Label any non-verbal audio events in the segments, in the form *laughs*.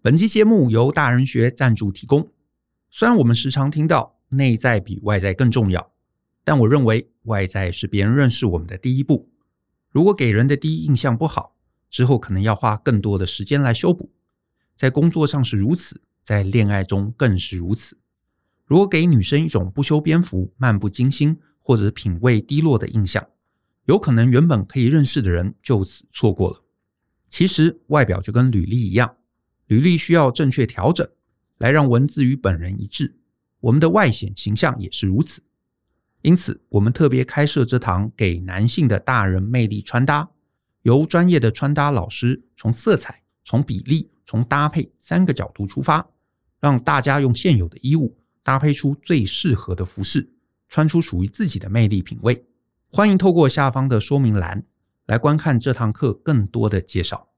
本期节目由大人学赞助提供。虽然我们时常听到内在比外在更重要，但我认为外在是别人认识我们的第一步。如果给人的第一印象不好，之后可能要花更多的时间来修补。在工作上是如此，在恋爱中更是如此。如果给女生一种不修边幅、漫不经心或者品味低落的印象，有可能原本可以认识的人就此错过了。其实外表就跟履历一样，履历需要正确调整，来让文字与本人一致。我们的外显形象也是如此。因此，我们特别开设这堂给男性的大人魅力穿搭，由专业的穿搭老师从色彩、从比例、从搭配三个角度出发，让大家用现有的衣物搭配出最适合的服饰，穿出属于自己的魅力品味。欢迎透过下方的说明栏。来观看这堂课更多的介绍。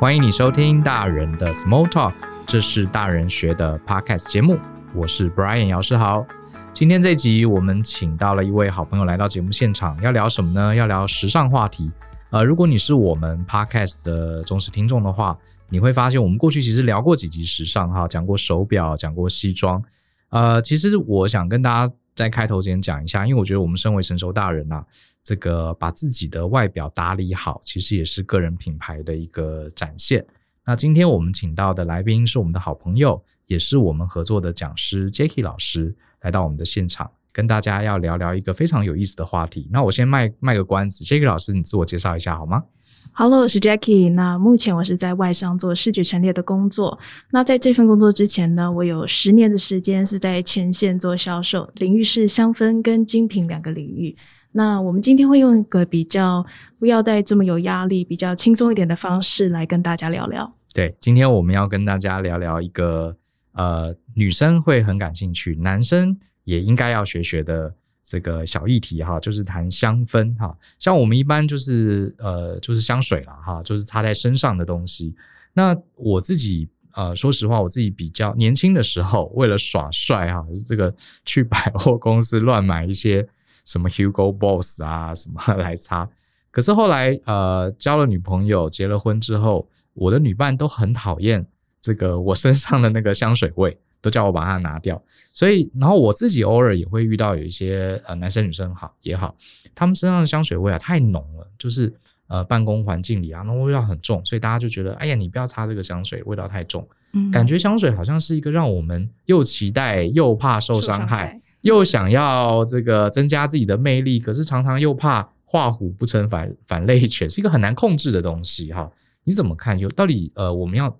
欢迎你收听大人的 Small Talk，这是大人学的 Podcast 节目。我是 Brian 姚世豪。今天这集我们请到了一位好朋友来到节目现场，要聊什么呢？要聊时尚话题。呃，如果你是我们 Podcast 的忠实听众的话，你会发现，我们过去其实聊过几集时尚哈，讲过手表，讲过西装。呃，其实我想跟大家在开头前讲一下，因为我觉得我们身为成熟大人呐，这个把自己的外表打理好，其实也是个人品牌的一个展现。那今天我们请到的来宾是我们的好朋友，也是我们合作的讲师 Jacky 老师，来到我们的现场，跟大家要聊聊一个非常有意思的话题。那我先卖卖个关子，Jacky 老师，你自我介绍一下好吗？Hello，我是 Jackie。那目前我是在外商做视觉陈列的工作。那在这份工作之前呢，我有十年的时间是在前线做销售，领域是香氛跟精品两个领域。那我们今天会用一个比较不要带这么有压力、比较轻松一点的方式来跟大家聊聊。对，今天我们要跟大家聊聊一个呃，女生会很感兴趣，男生也应该要学学的。这个小议题哈，就是谈香氛哈，像我们一般就是呃，就是香水啦哈，就是擦在身上的东西。那我自己呃，说实话，我自己比较年轻的时候，为了耍帅哈，这个去百货公司乱买一些什么 Hugo Boss 啊什么来擦。可是后来呃，交了女朋友，结了婚之后，我的女伴都很讨厌这个我身上的那个香水味。都叫我把它拿掉，所以然后我自己偶尔也会遇到有一些呃男生女生好也好，他们身上的香水味啊太浓了，就是呃办公环境里啊那味道很重，所以大家就觉得哎呀你不要擦这个香水，味道太重。嗯，感觉香水好像是一个让我们又期待又怕受伤害，又想要这个增加自己的魅力，可是常常又怕画虎不成反反类犬，是一个很难控制的东西哈。你怎么看？有到底呃我们要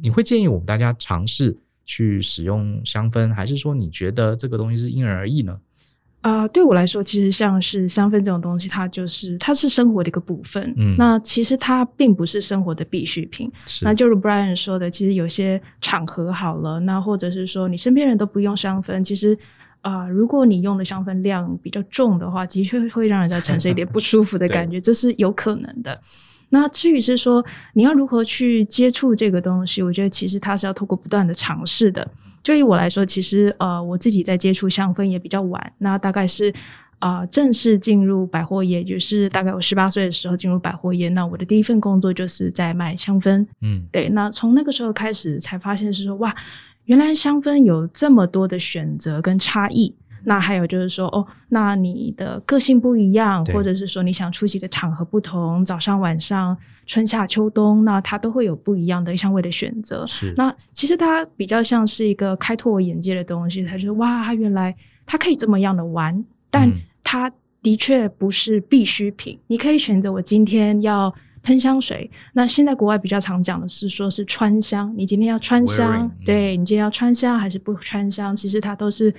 你会建议我们大家尝试？去使用香氛，还是说你觉得这个东西是因人而异呢？啊、呃，对我来说，其实像是香氛这种东西，它就是它是生活的一个部分。嗯，那其实它并不是生活的必需品。那就如 Brian 说的，其实有些场合好了，那或者是说你身边人都不用香氛，其实啊、呃，如果你用的香氛量比较重的话，的确会让人家产生一点不舒服的 *laughs* 感觉，这是有可能的。那至于是说你要如何去接触这个东西，我觉得其实它是要透过不断的尝试的。就以我来说，其实呃我自己在接触香氛也比较晚，那大概是啊、呃、正式进入百货业，就是大概我十八岁的时候进入百货业。那我的第一份工作就是在卖香氛，嗯，对。那从那个时候开始才发现是说哇，原来香氛有这么多的选择跟差异。那还有就是说，哦，那你的个性不一样，或者是说你想出席的场合不同，早上晚上、春夏秋冬，那它都会有不一样的香味的选择。是，那其实它比较像是一个开拓我眼界的东西。它就是哇，它原来它可以这么样的玩，但它的确不是必需品。嗯、你可以选择我今天要喷香水。那现在国外比较常讲的是说是穿香，你今天要穿香，Wearing, 对，你今天要穿香还是不穿香？其实它都是。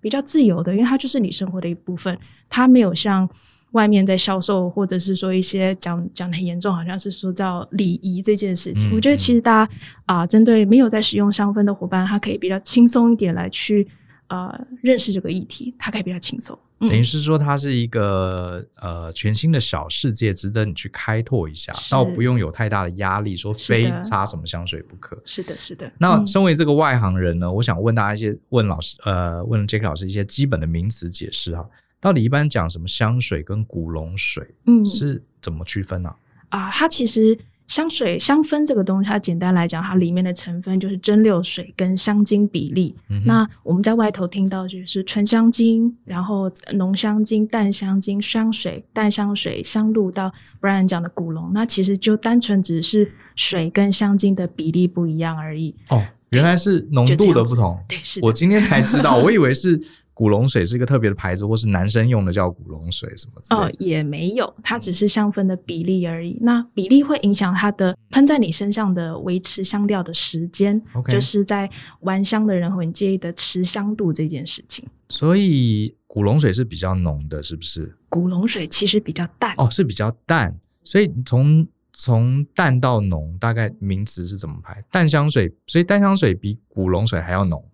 比较自由的，因为它就是你生活的一部分，它没有像外面在销售，或者是说一些讲讲的很严重，好像是说叫礼仪这件事情。嗯、我觉得其实大家啊、呃，针对没有在使用香氛的伙伴，他可以比较轻松一点来去啊、呃、认识这个议题，他可以比较轻松。等于是说，它是一个呃全新的小世界，值得你去开拓一下，倒是不用有太大的压力，说非擦什么香水不可。是的，是的。那身为这个外行人呢，嗯、我想问大家一些问老师呃问 Jacky 老师一些基本的名词解释哈。到底一般讲什么香水跟古龙水，嗯，是怎么区分呢？啊，它其实。香水香氛这个东西，它简单来讲，它里面的成分就是蒸馏水跟香精比例。嗯、那我们在外头听到就是纯香精，然后浓香精、淡香精、香水、淡香水、香露到 Brian 讲的古龙，那其实就单纯只是水跟香精的比例不一样而已。哦，原来是浓度的不同。对，是。我今天才知道，我以为是。古龙水是一个特别的牌子，或是男生用的叫古龙水什么之类的？哦，也没有，它只是香氛的比例而已。那比例会影响它的喷在你身上的维持香调的时间，Okay. 就是在玩香的人会很介意的持香度这件事情。所以古龙水是比较浓的，是不是？古龙水其实比较淡哦，是比较淡。所以从从淡到浓，大概名词是怎么排？淡香水，所以淡香水比古龙水还要浓。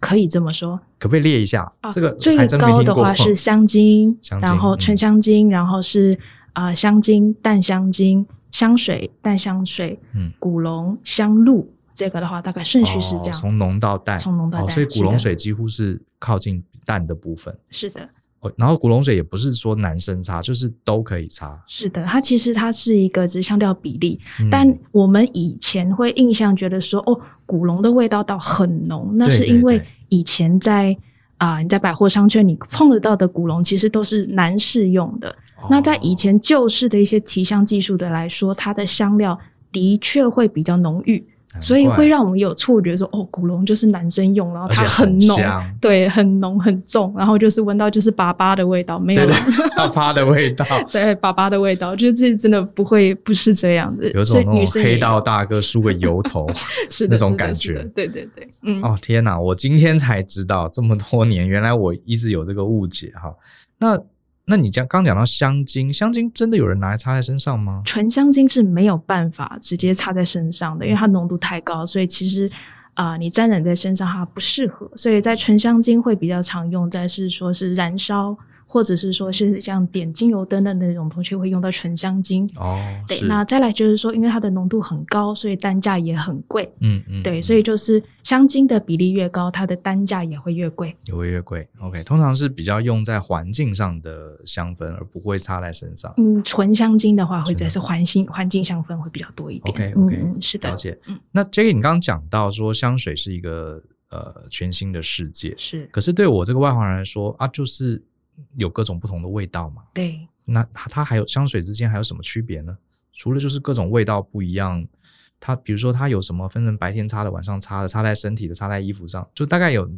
可以这么说，可不可以列一下？啊、这个最高的话是 *laughs* 香精，香精然后纯香精，嗯、然后是啊、呃、香精、淡香精、香水、淡香水，嗯，古龙、香露，这个的话大概顺序是这样，从浓到淡，从浓到淡、哦，所以古龙水几乎是靠近淡的部分。是的。然后古龙水也不是说男生擦，就是都可以擦。是的，它其实它是一个只是香调比例，嗯、但我们以前会印象觉得说，哦，古龙的味道倒很浓，那是因为以前在啊、呃、你在百货商圈你碰得到的古龙其实都是男士用的。哦、那在以前旧式的一些提香技术的来说，它的香料的确会比较浓郁。所以会让我们有错觉说，哦，古龙就是男生用，然后它很浓，很对，很浓很重，然后就是闻到就是爸爸的味道，没有。*laughs* 爸爸的味道，*laughs* 对，爸爸的味道，就是这真的不会不是这样子，有种那种黑道大哥梳个油头 *laughs* 是那种感觉，对对对，嗯，哦天哪，我今天才知道这么多年，原来我一直有这个误解哈，那。那你讲刚讲到香精，香精真的有人拿来擦在身上吗？纯香精是没有办法直接擦在身上的，因为它浓度太高，所以其实啊、你沾染在身上它不适合。所以在纯香精会比较常用但是说是燃烧。或者是说，是像点精油灯的那种同学，会用到纯香精。哦，对。那再来就是说，因为它的浓度很高，所以单价也很贵。嗯嗯。嗯对，所以就是香精的比例越高，它的单价也会越贵。也会越贵。OK，通常是比较用在环境上的香氛，而不会擦在身上。嗯，纯香精的话，会在是环境环境香氛会比较多一点。OK OK，嗯，是的。了解。嗯，那 Jackie，你刚刚讲到说香水是一个呃全新的世界，是。可是对我这个外行人来说啊，就是。有各种不同的味道嘛？对，那它它还有香水之间还有什么区别呢？除了就是各种味道不一样，它比如说它有什么分成白天擦的、晚上擦的、擦在身体的、擦在衣服上，就大概有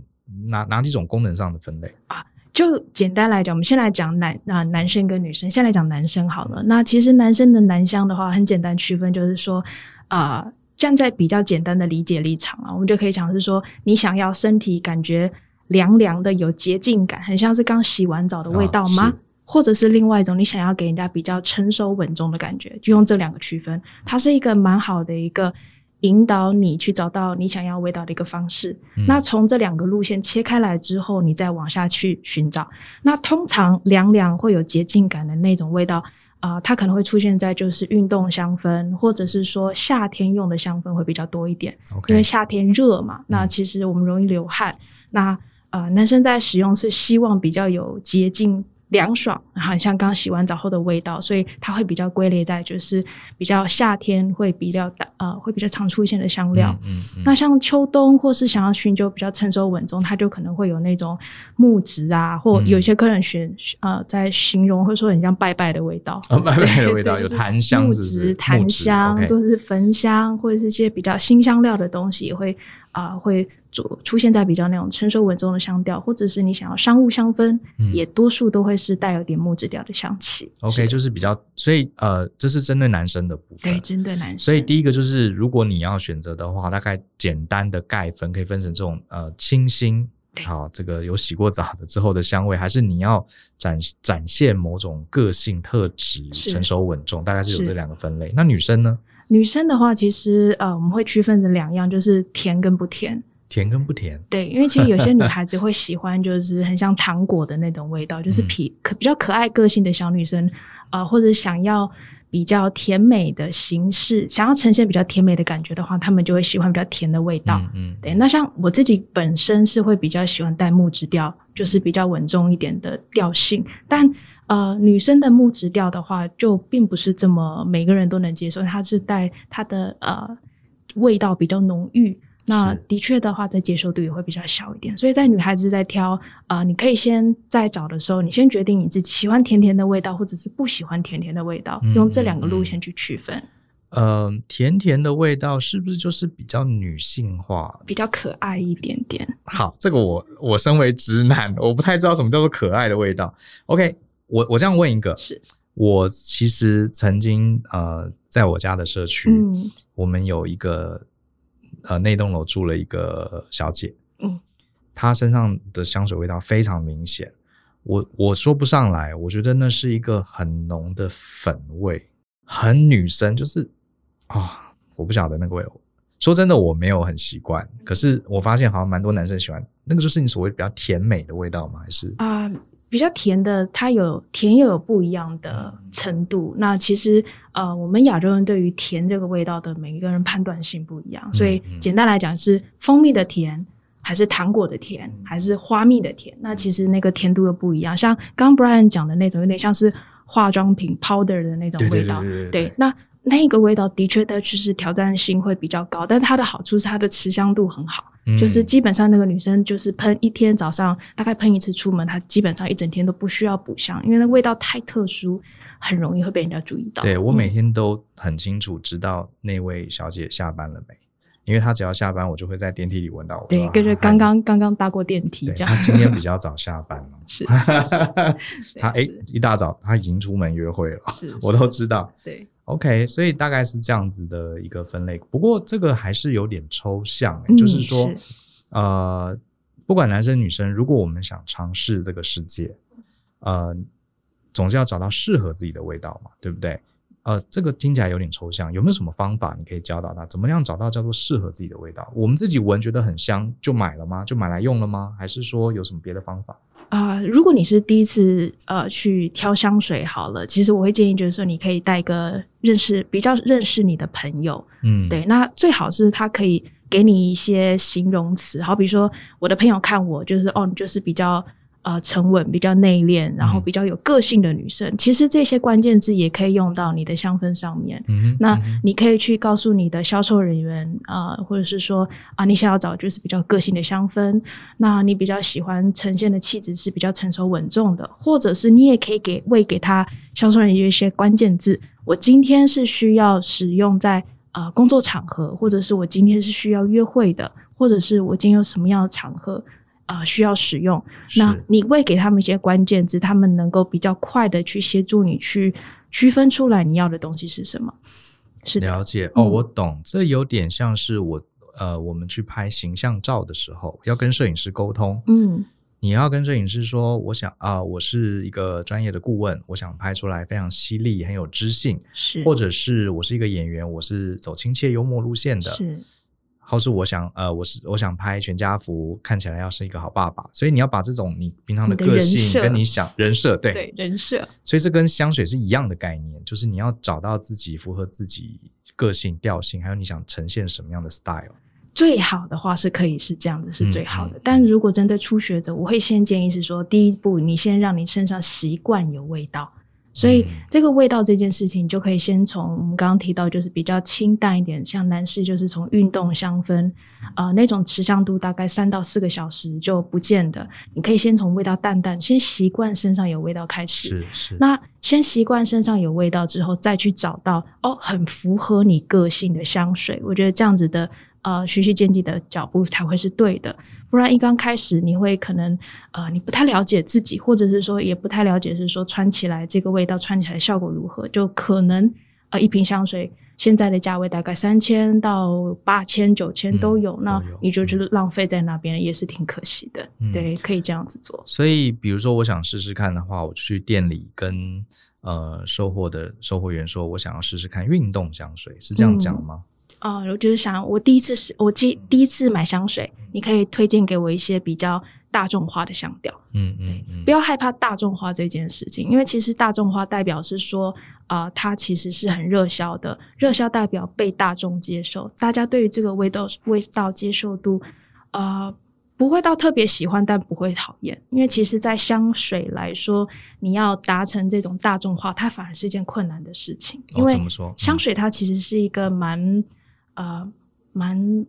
哪哪几种功能上的分类啊？就简单来讲，我们先来讲男啊男生跟女生，先来讲男生好了。那其实男生的男香的话，很简单区分，就是说啊、呃，站在比较简单的理解立场啊，我们就可以讲是说，你想要身体感觉。凉凉的，有洁净感，很像是刚洗完澡的味道吗？哦、或者是另外一种，你想要给人家比较成熟稳重的感觉，就用这两个区分。它是一个蛮好的一个引导你去找到你想要味道的一个方式。嗯、那从这两个路线切开来之后，你再往下去寻找。那通常凉凉会有洁净感的那种味道啊、呃，它可能会出现在就是运动香氛，或者是说夏天用的香氛会比较多一点。因为夏天热嘛，那其实我们容易流汗。嗯、那呃，男生在使用是希望比较有洁净、凉爽，好像刚洗完澡后的味道，所以它会比较归类在就是比较夏天会比较呃会比较常出现的香料。嗯嗯嗯、那像秋冬或是想要寻求比较成熟稳重，它就可能会有那种木质啊，或有些客人选呃在形容会说很像拜拜的味道，哦、拜拜的味道 *laughs* 有檀香是是，木质檀香质都是焚香或者是一些比较新香料的东西也会啊、呃、会。出现在比较那种成熟稳重的香调，或者是你想要商务香氛，嗯、也多数都会是带有点木质调的香气。OK，就是比较，所以呃，这是针对男生的部分。对，针对男生。所以第一个就是，如果你要选择的话，大概简单的概分可以分成这种呃清新，好，这个有洗过澡的之后的香味，还是你要展展现某种个性特质，成熟稳重，大概是有这两个分类。那女生呢？女生的话，其实呃，我们会区分成两样，就是甜跟不甜。甜跟不甜，对，因为其实有些女孩子会喜欢，就是很像糖果的那种味道，*laughs* 就是皮可比较可爱个性的小女生，啊、呃，或者想要比较甜美的形式，想要呈现比较甜美的感觉的话，她们就会喜欢比较甜的味道。嗯，嗯对。那像我自己本身是会比较喜欢带木质调就是比较稳重一点的调性。但呃，女生的木质调的话，就并不是这么每个人都能接受，它是带它的呃味道比较浓郁。那的确的话，在接受度也会比较小一点，所以在女孩子在挑啊、呃，你可以先在找的时候，你先决定你自己喜欢甜甜的味道，或者是不喜欢甜甜的味道，嗯、用这两个路线去区分。呃，甜甜的味道是不是就是比较女性化，比较可爱一点点？好，这个我我身为直男，我不太知道什么叫做可爱的味道。OK，我我这样问一个，是我其实曾经呃，在我家的社区，嗯，我们有一个。呃，那栋楼住了一个小姐，嗯，她身上的香水味道非常明显，我我说不上来，我觉得那是一个很浓的粉味，很女生，就是啊、哦，我不晓得那个味，说真的我没有很习惯，可是我发现好像蛮多男生喜欢，那个就是你所谓比较甜美的味道吗？还是啊？呃比较甜的，它有甜又有不一样的程度。那其实呃，我们亚洲人对于甜这个味道的每一个人判断性不一样，所以简单来讲是蜂蜜的甜，还是糖果的甜，还是花蜜的甜？那其实那个甜度又不一样。像刚 Brian 讲的那种，有点像是化妆品 powder 的那种味道。对，那那个味道的确的就是挑战性会比较高，但它的好处是它的持香度很好。就是基本上那个女生就是喷一天早上大概喷一次出门，她基本上一整天都不需要补香，因为那味道太特殊，很容易会被人家注意到。对，我每天都很清楚知道那位小姐下班了没，因为她只要下班，我就会在电梯里闻到。对，跟着 *laughs* 刚刚刚刚搭过电梯这样。她今天比较早下班了，*laughs* *laughs* 是。她哎，一大早她已经出门约会了，是，我都知道。对。OK，所以大概是这样子的一个分类，不过这个还是有点抽象，嗯、就是说，是呃，不管男生女生，如果我们想尝试这个世界，呃，总是要找到适合自己的味道嘛，对不对？呃，这个听起来有点抽象，有没有什么方法你可以教导他，怎么样找到叫做适合自己的味道？我们自己闻觉得很香，就买了吗？就买来用了吗？还是说有什么别的方法？啊、呃，如果你是第一次呃去挑香水好了，其实我会建议就是说，你可以带一个认识比较认识你的朋友，嗯，对，那最好是他可以给你一些形容词，好比说我的朋友看我就是哦，你就是比较。呃，沉稳、比较内敛，然后比较有个性的女生，嗯、其实这些关键字也可以用到你的香氛上面。嗯、那你可以去告诉你的销售人员啊、呃，或者是说啊，你想要找就是比较个性的香氛，那你比较喜欢呈现的气质是比较成熟稳重的，或者是你也可以给喂给他销售人员一些关键字。我今天是需要使用在呃工作场合，或者是我今天是需要约会的，或者是我今天有什么样的场合。啊、呃，需要使用，那你会给他们一些关键字，他们能够比较快的去协助你去区分出来你要的东西是什么。是了解哦，我懂，这有点像是我呃，我们去拍形象照的时候，要跟摄影师沟通。嗯，你要跟摄影师说，我想啊、呃，我是一个专业的顾问，我想拍出来非常犀利，很有知性，是，或者是我是一个演员，我是走亲切幽默路线的，是。或是我想，呃，我是我想拍全家福，看起来要是一个好爸爸，所以你要把这种你平常的个性跟你想人设，对对人设，所以这跟香水是一样的概念，就是你要找到自己符合自己个性调性，还有你想呈现什么样的 style。最好的话是可以是这样子是最好的，但如果针对初学者，我会先建议是说，第一步你先让你身上习惯有味道。所以这个味道这件事情，就可以先从我们刚刚提到，就是比较清淡一点，像男士就是从运动香氛，呃，那种持香度大概三到四个小时就不见的，你可以先从味道淡淡，先习惯身上有味道开始。是是。那先习惯身上有味道之后，再去找到哦，很符合你个性的香水，我觉得这样子的。呃，循序渐进的脚步才会是对的，不然一刚开始你会可能呃，你不太了解自己，或者是说也不太了解，是说穿起来这个味道穿起来效果如何，就可能呃一瓶香水现在的价位大概三千到八千九千都有，嗯、那你就就是浪费在那边也是挺可惜的，嗯、对，可以这样子做。所以比如说我想试试看的话，我去店里跟呃售货的售货员说，我想要试试看运动香水，是这样讲吗？嗯啊、呃，我就是想，我第一次是我第第一次买香水，你可以推荐给我一些比较大众化的香调。嗯嗯嗯，不要害怕大众化这件事情，因为其实大众化代表是说，啊、呃，它其实是很热销的，热销代表被大众接受，大家对于这个味道味道接受度，呃，不会到特别喜欢，但不会讨厌。因为其实，在香水来说，你要达成这种大众化，它反而是一件困难的事情。因为香水它其实是一个蛮、呃蛮。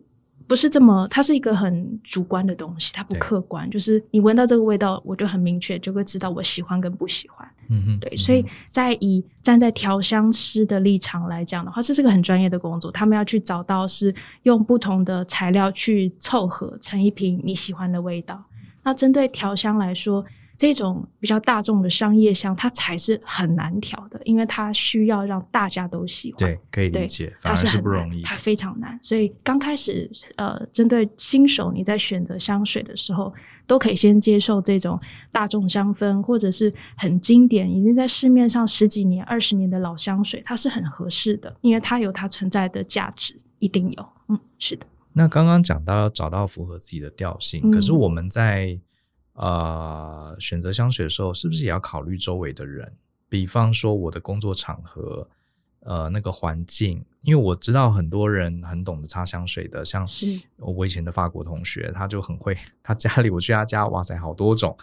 不是这么，它是一个很主观的东西，它不客观。就是你闻到这个味道，我就很明确就会知道我喜欢跟不喜欢。嗯哼，对。所以在以站在调香师的立场来讲的话，这是个很专业的工作，他们要去找到是用不同的材料去凑合成一瓶你喜欢的味道。那针对调香来说，这种比较大众的商业香，它才是很难调的，因为它需要让大家都喜欢。对，可以理解，它是很不容易，它非常难。所以刚开始，呃，针对新手，你在选择香水的时候，都可以先接受这种大众香氛，或者是很经典、已经在市面上十几年、二十年的老香水，它是很合适的，因为它有它存在的价值，一定有。嗯，是的。那刚刚讲到要找到符合自己的调性，嗯、可是我们在。呃，选择香水的时候，是不是也要考虑周围的人？比方说我的工作场合，呃，那个环境，因为我知道很多人很懂得擦香水的，像是我以前的法国同学，他就很会，他家里我去他家，哇塞，好多种，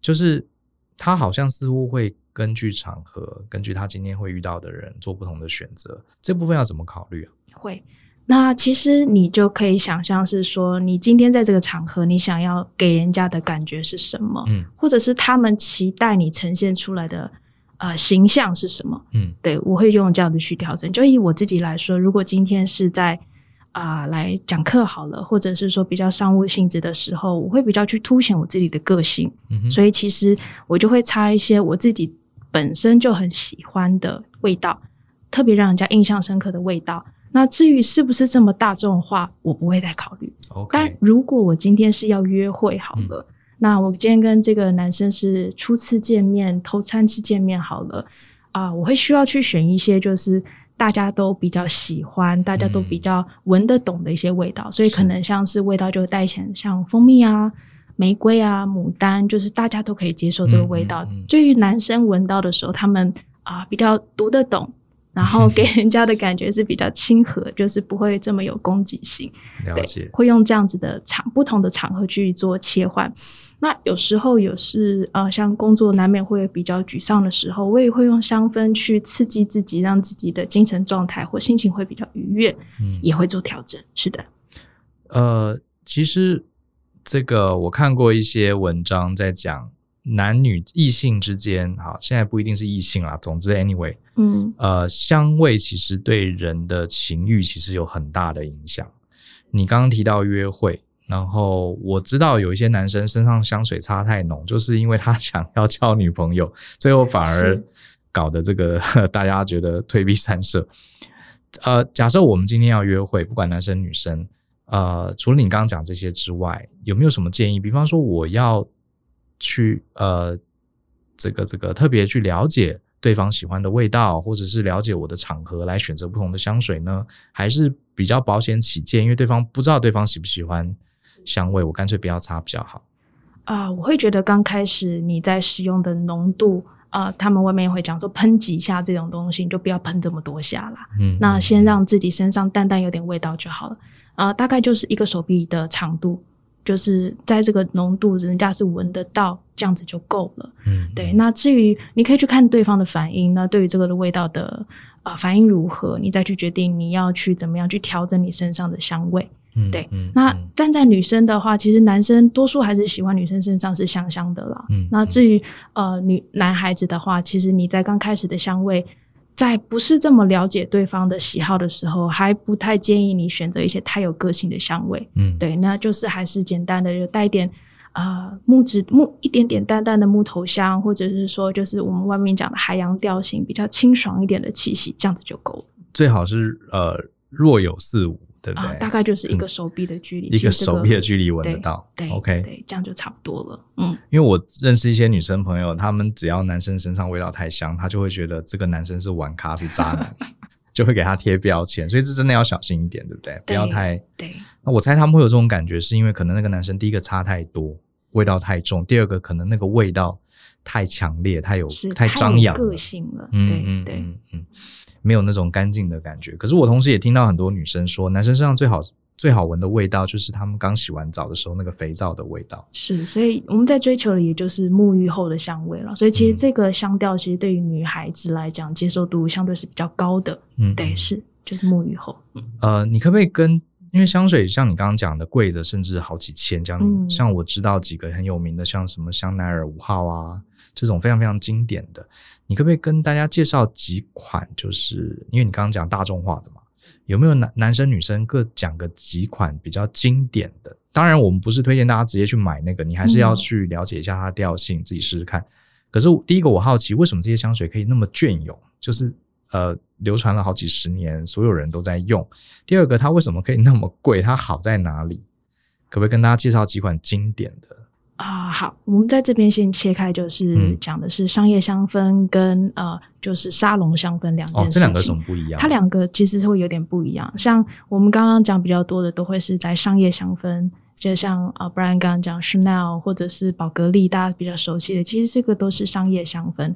就是他好像似乎会根据场合，根据他今天会遇到的人做不同的选择，这部分要怎么考虑啊？会。那其实你就可以想象是说，你今天在这个场合，你想要给人家的感觉是什么？嗯，或者是他们期待你呈现出来的呃形象是什么？嗯，对，我会用这样子去调整。就以我自己来说，如果今天是在啊、呃、来讲课好了，或者是说比较商务性质的时候，我会比较去凸显我自己的个性。所以其实我就会擦一些我自己本身就很喜欢的味道，特别让人家印象深刻的味道。那至于是不是这么大众化，我不会再考虑。但如果我今天是要约会好了，嗯，那我今天跟这个男生是初次见面，头三次见面好了啊，呃，我会需要去选一些就是大家都比较喜欢，大家都比较闻得懂的一些味道，嗯，所以可能像是味道就带起来像蜂蜜啊、玫瑰啊、牡丹，就是大家都可以接受这个味道。嗯嗯嗯，对于男生闻到的时候，他们啊，呃，比较读得懂。然后给人家的感觉是比较亲和，就是不会这么有攻击性。了解，会用这样子的场不同的场合去做切换。那有时候有是呃，像工作难免会比较沮丧的时候，我也会用香氛去刺激自己，让自己的精神状态或心情会比较愉悦。嗯，也会做调整。是的。呃，其实这个我看过一些文章在讲。男女异性之间，哈，现在不一定是异性啦。总之，anyway，嗯，呃，香味其实对人的情欲其实有很大的影响。你刚刚提到约会，然后我知道有一些男生身上香水擦太浓，就是因为他想要交女朋友，最后反而搞得这个大家觉得退避三舍。呃，假设我们今天要约会，不管男生女生，呃，除了你刚刚讲这些之外，有没有什么建议？比方说，我要。去呃，这个这个特别去了解对方喜欢的味道，或者是了解我的场合来选择不同的香水呢？还是比较保险起见，因为对方不知道对方喜不喜欢香味，我干脆不要擦比较好。啊、呃，我会觉得刚开始你在使用的浓度啊、呃，他们外面会讲说喷几下这种东西，你就不要喷这么多下啦。嗯，那先让自己身上淡淡有点味道就好了。啊、呃，大概就是一个手臂的长度。就是在这个浓度，人家是闻得到，这样子就够了。嗯，对。那至于你可以去看对方的反应，那对于这个的味道的啊、呃、反应如何，你再去决定你要去怎么样去调整你身上的香味。嗯，对。嗯、那站在女生的话，其实男生多数还是喜欢女生身上是香香的啦。嗯。那至于呃女男孩子的话，其实你在刚开始的香味。在不是这么了解对方的喜好的时候，还不太建议你选择一些太有个性的香味。嗯，对，那就是还是简单的，就带一点呃木质木一点点淡淡的木头香，或者是说就是我们外面讲的海洋调性，比较清爽一点的气息，这样子就够了。最好是呃若有似无。对不对？啊，大概就是一个手臂的距离，嗯，一个手臂的距离闻得到。对，OK，对，这样就差不多了。嗯，因为我认识一些女生朋友，她们只要男生身上味道太香，她就会觉得这个男生是玩咖，是渣男，*laughs* 就会给他贴标签。所以这真的要小心一点，对不对？对，不要太对。那我猜他们会有这种感觉，是因为可能那个男生第一个差太多，味道太重；第二个可能那个味道太强烈，太有太张扬个性了。嗯嗯嗯嗯。没有那种干净的感觉，可是我同时也听到很多女生说，男生身上最好最好闻的味道就是他们刚洗完澡的时候那个肥皂的味道。是，所以我们在追求的也就是沐浴后的香味了。所以其实这个香调其实对于女孩子来讲接受度相对是比较高的。嗯，对，是，就是沐浴后。呃，你可不可以跟？因为香水像你刚刚讲的贵的，甚至好几千这样。嗯、像我知道几个很有名的，像什么香奈儿五号啊，这种非常非常经典的，你可不可以跟大家介绍几款？就是因为你刚刚讲大众化的嘛，有没有男男生女生各讲个几款比较经典的？当然，我们不是推荐大家直接去买那个，你还是要去了解一下它的调性，自己试试看。可是第一个我好奇，为什么这些香水可以那么隽永？就是。呃，流传了好几十年，所有人都在用。第二个，它为什么可以那么贵？它好在哪里？可不可以跟大家介绍几款经典的啊？好，我们在这边先切开，就是讲的是商业香氛跟、嗯、呃，就是沙龙香氛两件事情。哦，这两个什么不一样？它两个其实是会有点不一样。像我们刚刚讲比较多的，都会是在商业香氛，就像呃，Brian 刚刚讲 Chanel 或者是宝格丽，大家比较熟悉的，其实这个都是商业香氛。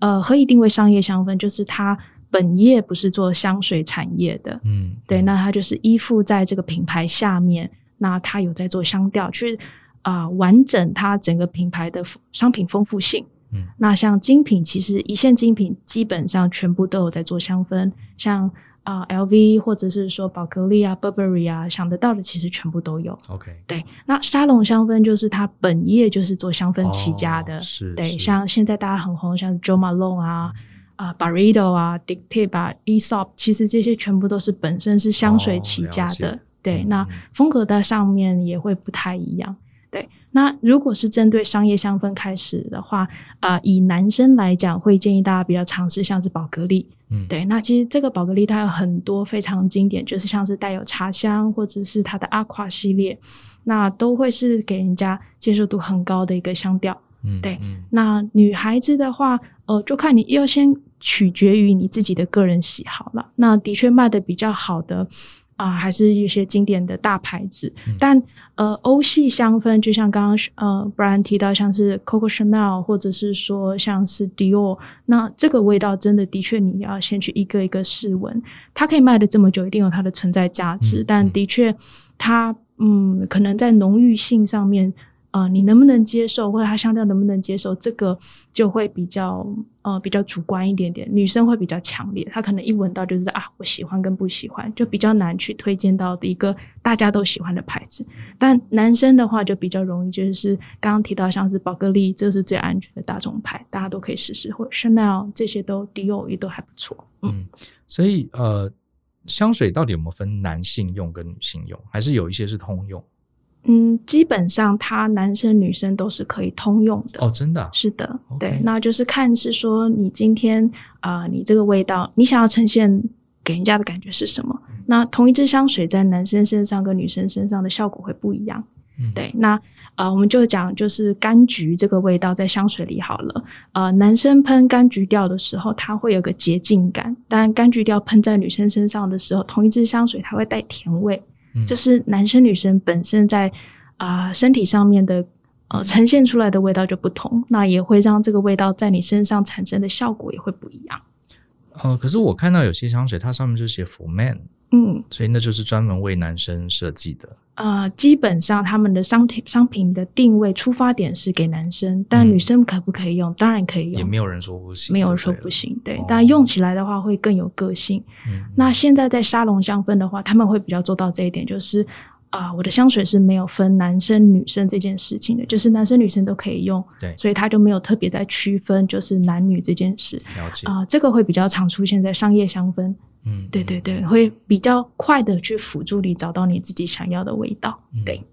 呃，何以定位商业香氛？就是它。本业不是做香水产业的，嗯，对，那他就是依附在这个品牌下面，那他有在做香调，去啊、呃、完整它整个品牌的商品丰富性。嗯，那像精品，其实一线精品基本上全部都有在做香氛，像啊、呃、LV 或者是说宝格丽啊、Burberry 啊，想得到的其实全部都有。OK，对，那沙龙香氛就是它本业就是做香氛起家的，哦、是，对，是像现在大家很红，像 Jo Malone 啊。嗯啊 Byredo 啊，Dictate 啊，Aesop，其实这些全部都是本身是香水起家的，哦、对，嗯、那风格在上面也会不太一样，对。那如果是针对商业香氛开始的话，啊、呃，以男生来讲，会建议大家比较尝试像是宝格丽，嗯，对。那其实这个宝格丽它有很多非常经典，就是像是带有茶香或者是它的 Aqua 系列，那都会是给人家接受度很高的一个香调，嗯，对。嗯、那女孩子的话，呃，就看你要先。取决于你自己的个人喜好了。那的确卖的比较好的啊、呃，还是一些经典的大牌子。嗯、但呃，欧系香氛就像刚刚呃，Brian 提到，像是 Coco Chanel，或者是说像是 Dior，那这个味道真的的确你要先去一个一个试闻。它可以卖的这么久，一定有它的存在价值。嗯、但的确，它嗯，可能在浓郁性上面。呃，你能不能接受，或者它香调能不能接受，这个就会比较呃比较主观一点点。女生会比较强烈，她可能一闻到就是啊，我喜欢跟不喜欢，就比较难去推荐到的一个大家都喜欢的牌子。但男生的话就比较容易，就是刚刚提到像是宝格丽，这是最安全的大众牌，大家都可以试试，或者 Chanel 这些都 Dior 也都还不错。嗯，所以呃，香水到底有没有分男性用跟女性用，还是有一些是通用？嗯，基本上它男生女生都是可以通用的哦，真的、啊、是的，Okay. 对，那就是看是说你今天啊、呃，你这个味道，你想要呈现给人家的感觉是什么？嗯、那同一支香水在男生身上跟女生身上的效果会不一样。嗯、对，那呃，我们就讲就是柑橘这个味道在香水里好了，呃，男生喷柑橘调的时候，它会有个洁净感，但柑橘调喷在女生身上的时候，同一支香水它会带甜味。这是男生女生本身在啊、呃、身体上面的呃呈现出来的味道就不同，那也会让这个味道在你身上产生的效果也会不一样。呃，可是我看到有些香水，它上面就写 for men，嗯，所以那就是专门为男生设计的。呃，基本上他们的商品商品的定位出发点是给男生，但女生可不可以用？嗯、当然可以用，也没有人说不行，没有人说不行。对，但用起来的话会更有个性。嗯、那现在在沙龙香氛的话，他们会比较做到这一点，就是啊、呃，我的香水是没有分男生女生这件事情的，就是男生女生都可以用。对，所以他就没有特别在区分，就是男女这件事。了解啊、呃，这个会比较常出现在商业香氛。嗯，对对对，会比较快的去辅助你找到你自己想要的味道。对，嗯、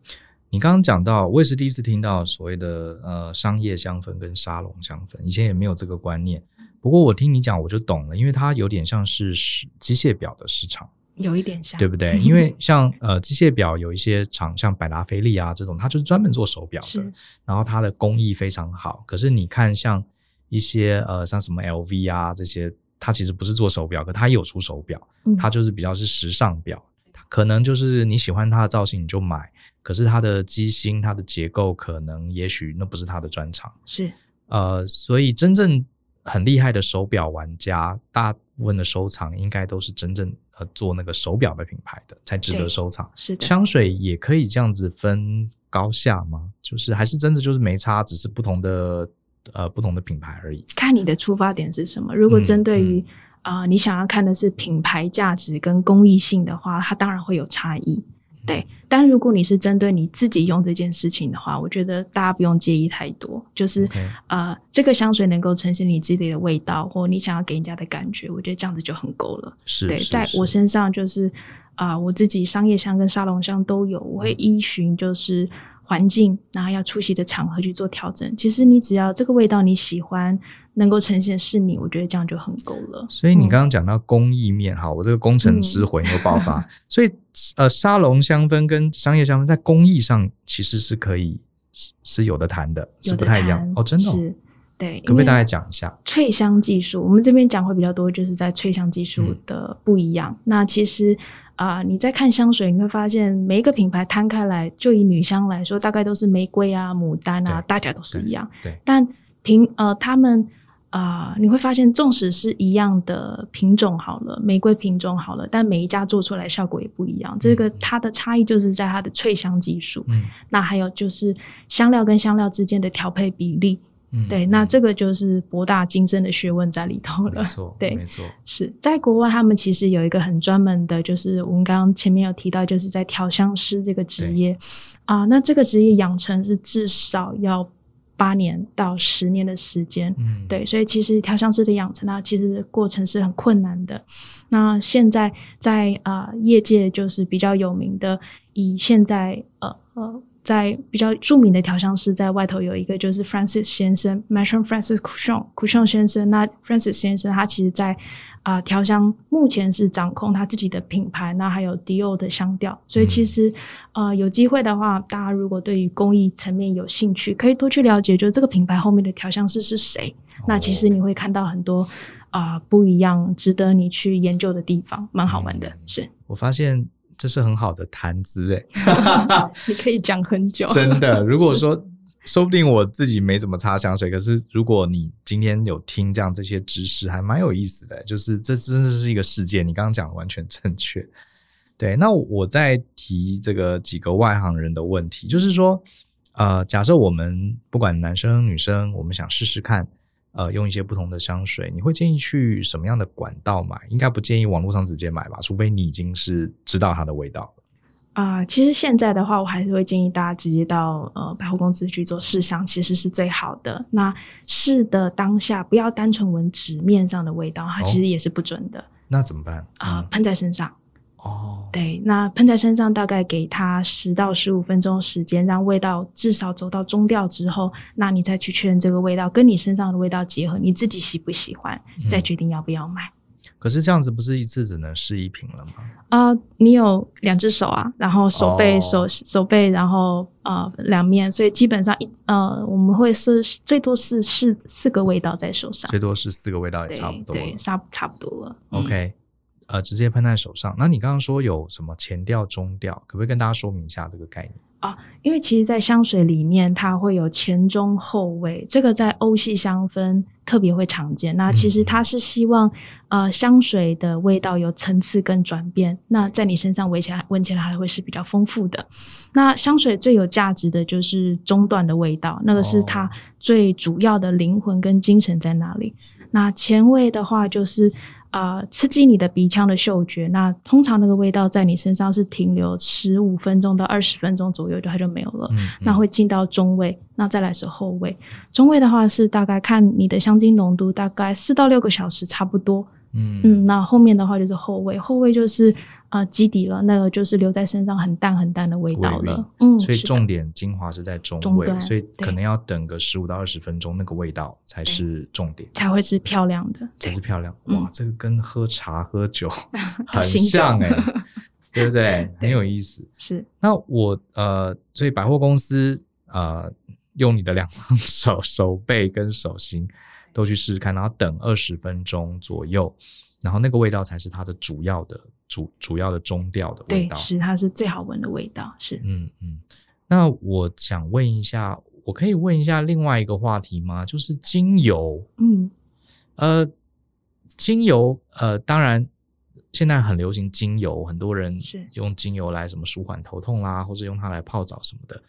你刚刚讲到，我也是第一次听到所谓的呃商业香氛跟沙龙香氛，以前也没有这个观念。不过我听你讲，我就懂了，因为它有点像是机械表的市场，有一点像，对不对？*laughs* 因为像呃机械表有一些厂，像百达翡丽啊这种，它就是专门做手表的，然后它的工艺非常好。可是你看，像一些呃像什么 LV 啊这些。它其实不是做手表，可它也有出手表，它就是比较是时尚表，嗯、可能就是你喜欢它的造型你就买，可是它的机芯、它的结构可能也许那不是它的专长。是，呃，所以真正很厉害的手表玩家，大部分的收藏应该都是真正呃做那个手表的品牌的，才值得收藏。是的，香水也可以这样子分高下吗？就是还是真的就是没差，只是不同的呃不同的品牌而已。看你的出发点是什么。如果针对于啊、嗯嗯呃，你想要看的是品牌价值跟公益性的话，它当然会有差异。对，但如果你是针对你自己用这件事情的话，我觉得大家不用介意太多。就是.呃，这个香水能够呈现你自己的味道，或你想要给人家的感觉，我觉得这样子就很够了。是，对，在我身上就是啊、呃，我自己商业香跟沙龙香都有，我会依循就是环境，然后要出席的场合去做调整。其实你只要这个味道你喜欢。能够呈现是你，我觉得这样就很够了。所以你刚刚讲到工艺面，哈、嗯，我这个工程之魂又爆发。嗯、*laughs* 所以呃，沙龙香氛跟商业香氛在工艺上其实是可以是是有的谈的，是不太一样哦，真的、哦。是，对，可不可以大概讲一下脆香技术？我们这边讲会比较多，就是在脆香技术的不一样。嗯、那其实啊、呃，你在看香水，你会发现每一个品牌摊开来，就以女香来说，大概都是玫瑰啊、牡丹啊，大家都是一样。对，对但凭呃他们。啊、呃，你会发现，纵使是一样的品种好了，玫瑰品种好了，但每一家做出来效果也不一样。这个它的差异就是在它的萃香技术。嗯，那还有就是香料跟香料之间的调配比例。嗯，对，那这个就是博大精深的学问在里头了。没错，对，没错。是在国外，他们其实有一个很专门的，就是我们刚刚前面有提到，就是在调香师这个职业啊、呃，那这个职业养成是至少要。八年到十年的时间，嗯，对，所以其实调香师的养成啊，其实过程是很困难的。那现在在啊、呃、业界就是比较有名的，以现在呃呃在比较著名的调香师在外头有一个就是 Francis 先生，Maison Francis Kurkdjian Kurkdjian 先生。那 Francis 先生他其实在。啊、呃，调香目前是掌控他自己的品牌，那还有迪奥的香调，所以其实，嗯、呃，有机会的话，大家如果对于工艺层面有兴趣，可以多去了解，就这个品牌后面的调香师是谁。哦、那其实你会看到很多啊、呃、不一样、值得你去研究的地方，蛮好玩的。嗯、是我发现这是很好的谈资诶，*laughs* 你可以讲很久。真的，*laughs* 如果说。说不定我自己没怎么擦香水，可是如果你今天有听这样这些知识，还蛮有意思的。就是这真的是一个世界，你刚刚讲的完全正确。对，那我再提这个几个外行人的问题，就是说，呃，假设我们不管男生女生，我们想试试看，呃，用一些不同的香水，你会建议去什么样的管道买？应该不建议网络上直接买吧，除非你已经是知道它的味道。啊、呃，其实现在的话，我还是会建议大家直接到呃百货公司去做试香，其实是最好的。那试的当下，不要单纯闻纸面上的味道，它其实也是不准的。哦、那怎么办？啊、呃，喷在身上。哦，对，那喷在身上大概给它十到十五分钟时间，让味道至少走到中调之后，那你再去确认这个味道跟你身上的味道结合，你自己喜不喜欢，再决定要不要买。嗯可是这样子不是一次只能试一瓶了吗？啊、呃，你有两只手啊，然后手背、哦、手手背，然后呃两面，所以基本上一呃我们会试最多是四四个味道在手上，最多是四个味道也差不多，对，差差不多了。OK，、嗯、呃，直接喷在手上。那你刚刚说有什么前调、中调，可不可以跟大家说明一下这个概念？啊，因为其实，在香水里面，它会有前中后味，这个在欧系香氛特别会常见。那其实它是希望，呃，香水的味道有层次跟转变，那在你身上闻起来，闻起来还会是比较丰富的。那香水最有价值的就是中段的味道，那个是它最主要的灵魂跟精神在哪里。那前味的话，就是。啊、呃，刺激你的鼻腔的嗅觉。那通常那个味道在你身上是停留十五分钟到二十分钟左右，就它就没有了。嗯嗯、那会进到中味，那再来是后味。中味的话是大概看你的香精浓度，大概四到六个小时差不多。嗯嗯，那后面的话就是后味，后味就是。啊，基底了，那个就是留在身上很淡很淡的味道了。嗯，所以重点精华是在中味，所以可能要等个十五到二十分钟，那个味道才是重点，才会是漂亮的，才是漂亮。哇，嗯、这个跟喝茶喝酒 *laughs* 很像哎、欸，*laughs* 对不对？很有意思。是。那我呃，所以百货公司呃，用你的两双手 *laughs* 手背跟手心都去试试看，然后等二十分钟左右，然后那个味道才是它的主要的。主主要的中调的味道，对，是它是最好闻的味道，是。嗯嗯。那我想问一下，我可以问一下另外一个话题吗？就是精油，嗯，呃，精油，呃，当然现在很流行精油，很多人是用精油来什么舒缓头痛啦，或者用它来泡澡什么的。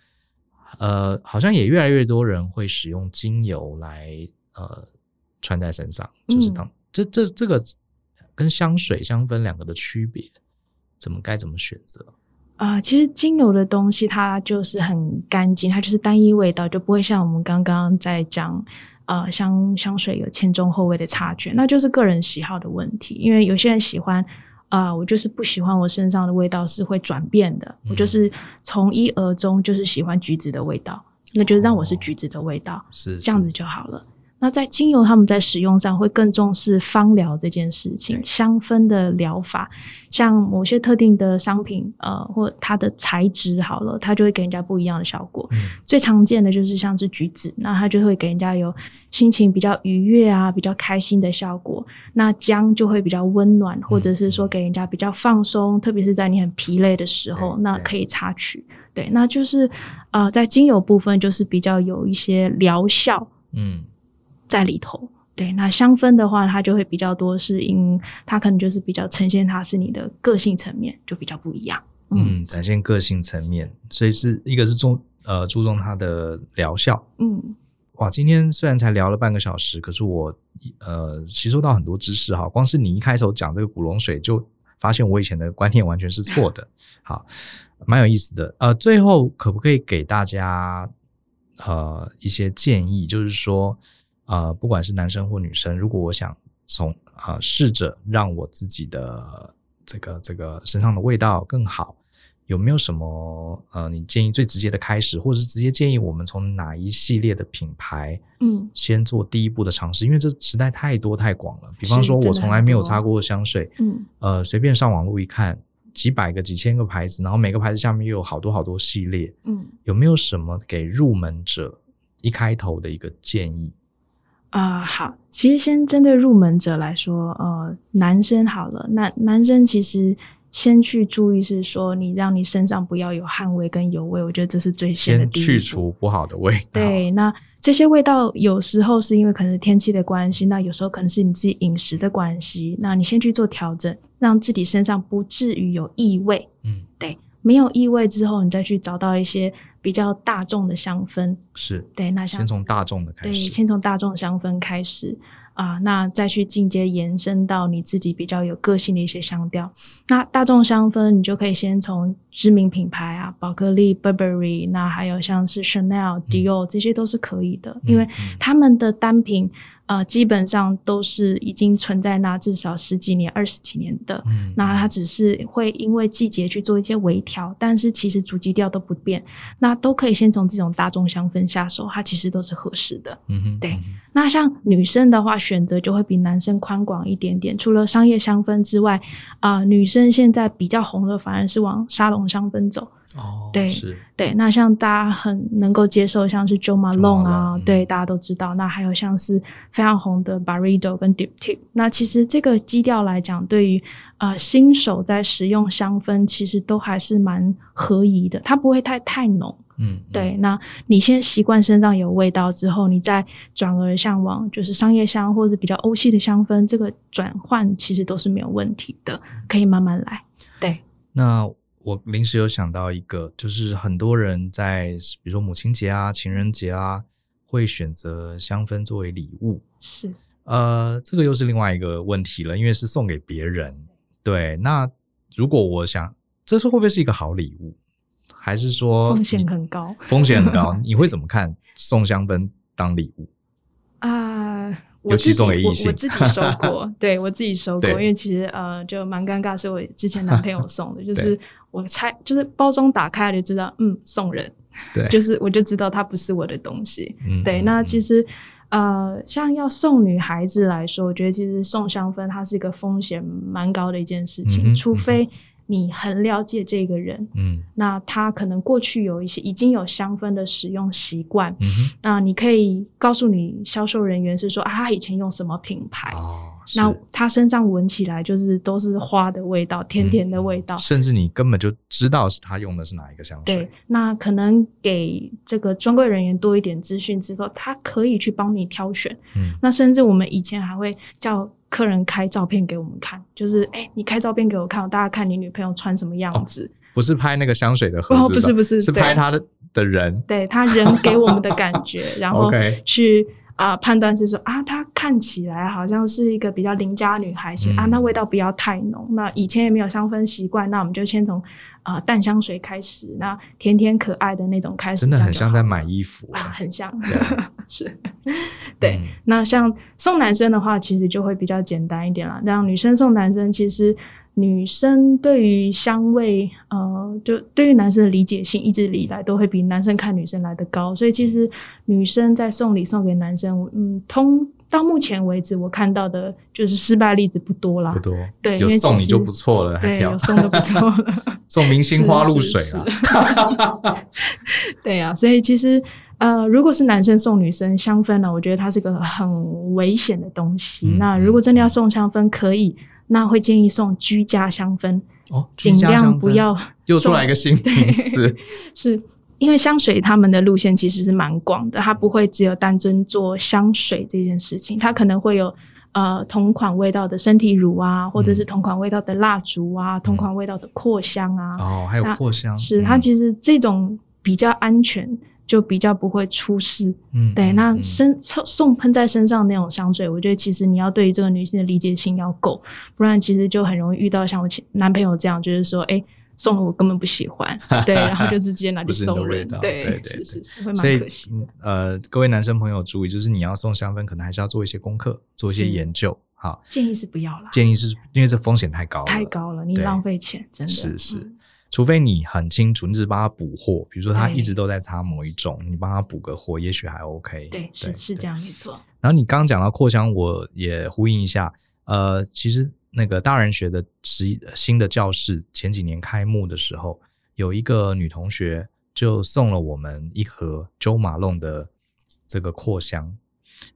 呃，好像也越来越多人会使用精油来呃穿在身上，就是当、嗯、这这这个跟香水香氛两个的区别，怎么该怎么选择？啊、呃，其实精油的东西它就是很干净，它就是单一味道，就不会像我们刚刚在讲，呃，香香水有前中后味的差距，那就是个人喜好的问题。因为有些人喜欢，啊、呃，我就是不喜欢我身上的味道是会转变的，嗯、我就是从一而终，就是喜欢橘子的味道，那就让我是橘子的味道，哦、是这样子就好了。那在精油，他们在使用上会更重视芳疗这件事情，香氛的疗法，像某些特定的商品，呃，或它的材质好了，它就会给人家不一样的效果。嗯、最常见的就是像是橘子，那它就会给人家有心情比较愉悦啊，比较开心的效果。那姜就会比较温暖，或者是说给人家比较放松，嗯、特别是在你很疲累的时候，那可以插取。对，那就是呃，在精油部分就是比较有一些疗效。嗯。在里头，对，那香氛的话，它就会比较多，是因它可能就是比较呈现它是你的个性层面，就比较不一样。嗯，嗯，展现个性层面，所以是一个是重呃注重它的疗效。嗯，哇，今天虽然才聊了半个小时，可是我呃吸收到很多知识哈。光是你一开头讲这个古龙水，就发现我以前的观念完全是错的。*laughs* 好，蛮有意思的。呃，最后可不可以给大家呃一些建议，就是说。呃，不管是男生或女生，如果我想从呃试着让我自己的这个这个身上的味道更好，有没有什么呃你建议最直接的开始，或者是直接建议我们从哪一系列的品牌嗯先做第一步的尝试？嗯、因为这实在太多太广了。比方说，我从来没有擦过香水，嗯呃随便上网路一看，几百个几千个牌子，然后每个牌子下面又有好多好多系列，嗯，有没有什么给入门者一开头的一个建议？啊、呃，好，其实先针对入门者来说，呃，男生好了，那男生其实先去注意是说，你让你身上不要有汗味跟油味，我觉得这是最。先去除不好的味道。对，那这些味道有时候是因为可能是天气的关系，那有时候可能是你自己饮食的关系，那你先去做调整，让自己身上不至于有异味。嗯，对，没有异味之后，你再去找到一些。比较大众的香氛。是。对，那像先从大众的开始，对，先从大众的香氛开始啊，那再去进阶延伸到你自己比较有个性的一些香调。那大众香氛，你就可以先从知名品牌啊，宝格丽、Burberry，那还有像是 Chanel、Dior，这些都是可以的，嗯、因为他们的单品。呃，基本上都是已经存在那至少十几年、二十几年的。嗯，那它只是会因为季节去做一些微调，但是其实主基调都不变。那都可以先从这种大众香氛下手，它其实都是合适的。嗯哼，对。那像女生的话，选择就会比男生宽广一点点。除了商业香氛之外，啊、呃，女生现在比较红的反而是往沙龙香氛走。哦，对，是，对，那像大家很能够接受，像是 Jo Malone 啊，嗯、对，大家都知道。那还有像是非常红的 Byredo 跟 Diptyque。那其实这个基调来讲，对于呃新手在使用香氛，其实都还是蛮合宜的，它不会太太浓。嗯，对。那你先习惯身上有味道之后，你再转而向往就是商业香或者比较欧系的香氛，这个转换其实都是没有问题的，可以慢慢来。对，那。我临时有想到一个，就是很多人在比如说母亲节啊、情人节啊，会选择香氛作为礼物。是，呃，这个又是另外一个问题了，因为是送给别人。对，那如果我想，这是会不会是一个好礼物？还是说风险很高？风险很高，*laughs* 你会怎么看送香氛当礼物？啊、uh。我自己我 *laughs* 我自己收过，对我自己收过，因为其实呃就蛮尴尬，是我之前男朋友送的，*laughs* 就是我猜就是包装打开就知道，嗯，送人，*laughs* 对，就是我就知道它不是我的东西，嗯、对。那其实呃像要送女孩子来说，我觉得其实送香氛它是一个风险蛮高的一件事情，嗯、除非。你很了解这个人，嗯，那他可能过去有一些已经有香氛的使用习惯，嗯，那你可以告诉你销售人员是说啊，他以前用什么品牌，哦，那他身上闻起来就是都是花的味道，甜甜的味道，甚至你根本就知道是他用的是哪一个香水。对，那可能给这个专柜人员多一点资讯之后，他可以去帮你挑选。嗯，那甚至我们以前还会叫客人开照片给我们看，就是哎，你开照片给我看，我大家看你女朋友穿什么样子。哦，不是拍那个香水的盒子，哦，不是不是，是拍他的的人，对他人给我们的感觉，*laughs* 然后去。啊、呃，判断是说啊，她看起来好像是一个比较邻家女孩型、嗯、啊，那味道不要太浓。那以前也没有香氛习惯，那我们就先从啊、呃、淡香水开始，那甜甜可爱的那种开始。真的很像在买衣服啊，很像，*laughs* 是，对。嗯、那像送男生的话，其实就会比较简单一点了。让女生送男生，其实。女生对于香味，呃，就对于男生的理解性，一直以来都会比男生看女生来的高。所以其实女生在送礼送给男生，嗯，通到目前为止我看到的就是失败例子不多啦。不多，对，有送你就不错了，对，有送就不错了，*laughs* 送 *laughs* 明星花露水了。*laughs* 对啊，所以其实呃，如果是男生送女生香氛呢，我觉得它是个很危险的东西。嗯、那如果真的要送香氛，可以。那会建议送居家香氛哦，尽量不要 *laughs* 又出来一个新 *laughs* 名词，*laughs* 是因为香水他们的路线其实是蛮广的，它不会只有单纯做香水这件事情，它可能会有呃同款味道的身体乳啊，或者是同款味道的蜡烛啊，嗯、同款味道的扩香啊，哦，还有扩香，是它其实这种比较安全。就比较不会出事，嗯，对。那身送喷在身上那种香水，我觉得其实你要对于这个女性的理解性要够，不然其实就很容易遇到像我前男朋友这样，就是说，哎，送了我根本不喜欢，*laughs* 对，然后就直接拿去送人，对对对，是是是，会蛮可惜。呃，各位男生朋友注意，就是你要送香氛，可能还是要做一些功课，做一些研究，好，建议是不要啦，建议是因为这风险太高了，太高了，你浪费钱，真的是是。除非你很清楚，你只是帮他补货，比如说他一直都在擦某一种，你帮他补个货，也许还 OK。对，是是这样，没错。然后你刚刚讲到扩香，我也呼应一下。呃，其实那个大人学的新的教室前几年开幕的时候，有一个女同学就送了我们一盒 Jo Malone 的这个扩香，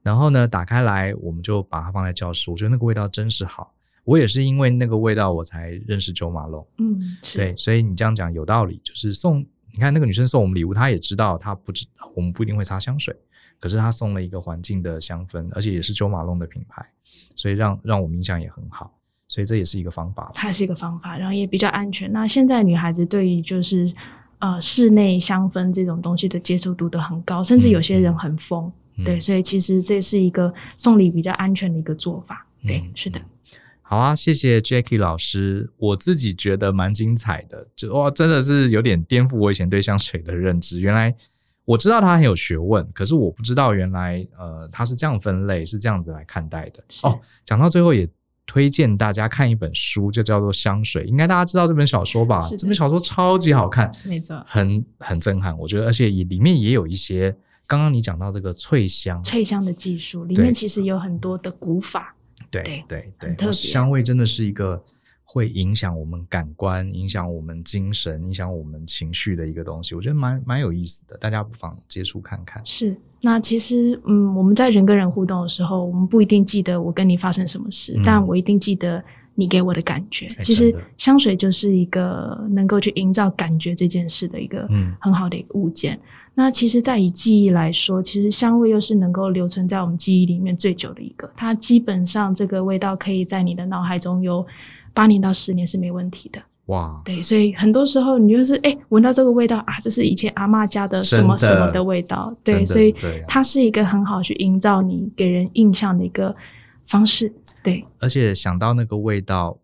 然后呢，打开来我们就把它放在教室，我觉得那个味道真是好。我也是因为那个味道，我才认识 Jo Malone。嗯，对，所以你这样讲有道理。就是送，你看那个女生送我们礼物，她也知道她不知道我们不一定会擦香水，可是她送了一个环境的香氛，而且也是 Jo Malone 的品牌，所以让让我们印象也很好。所以这也是一个方法。它是一个方法，然后也比较安全。那现在女孩子对于就是呃室内香氛这种东西的接受度都很高，甚至有些人很疯。嗯、对，所以其实这是一个送礼比较安全的一个做法。对，嗯、是的。好啊，谢谢 Jackie 老师，我自己觉得蛮精彩的，就哇，真的是有点颠覆我以前对香水的认知。原来我知道它很有学问，可是我不知道原来呃它是这样分类，是这样子来看待的。哦，讲到最后也推荐大家看一本书，就叫做《香水》，应该大家知道这本小说吧？这本小说超级好看，没错，很很震撼，我觉得，而且也里面也有一些刚刚你讲到这个萃香，萃香的技术，里面其实有很多的古法。对对对，对香味真的是一个会影响我们感官、影响我们精神、影响我们情绪的一个东西，我觉得蛮蛮有意思的，大家不妨接触看看。是，那其实嗯，我们在人跟人互动的时候，我们不一定记得我跟你发生什么事，嗯、但我一定记得你给我的感觉。欸、其实香水就是一个能够去营造感觉这件事的一个很好的一个物件。嗯那其实，在以记忆来说，其实香味又是能够留存在我们记忆里面最久的一个。它基本上这个味道可以在你的脑海中有八年到十年是没问题的。哇，对，所以很多时候你就是哎，闻到这个味道啊，这是以前阿嬷家的什么什么的味道。对，所以它是一个很好去营造你给人印象的一个方式。对，而且想到那个味道。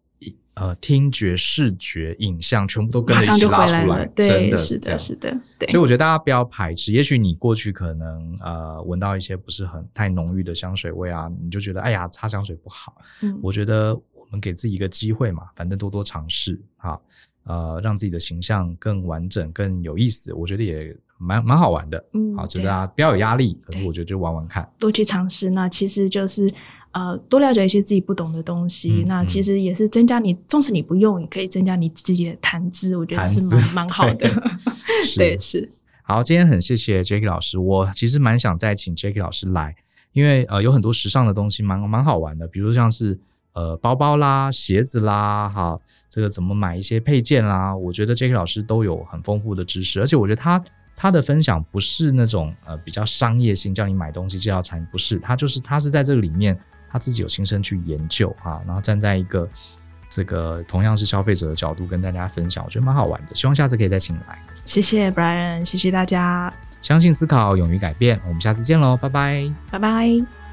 呃，听觉、视觉、影像全部都跟着一起拉出来，来对，真的是，是的，是的，对。所以我觉得大家不要排斥。也许你过去可能呃闻到一些不是很太浓郁的香水味啊，你就觉得哎呀，擦香水不好。嗯，我觉得我们给自己一个机会嘛，反正多多尝试啊，呃，让自己的形象更完整、更有意思。我觉得也蛮蛮好玩的。嗯，好，觉得大家不要有压力，可是我觉得就玩玩看，多去尝试。那其实就是。呃，多了解一些自己不懂的东西，嗯、那其实也是增加你，纵使你不用，也可以增加你自己的谈资，我觉得是蛮蛮好的。*laughs* 对，是。好，今天很谢谢 Jackie 老师，我其实蛮想再请 Jackie 老师来，因为呃有很多时尚的东西蛮蛮好玩的，比如像是呃包包啦、鞋子啦，哈，这个怎么买一些配件啦，我觉得 Jacky 老师都有很丰富的知识，而且我觉得他他的分享不是那种呃比较商业性，叫你买东西介绍产品，不是，他就是他是在这个里面他自己有亲身去研究啊，然后站在一个这个同样是消费者的角度跟大家分享，我觉得蛮好玩的，希望下次可以再请来。谢谢 Brian，谢谢大家。相信思考，勇于改变，我们下次见喽，拜拜，拜拜。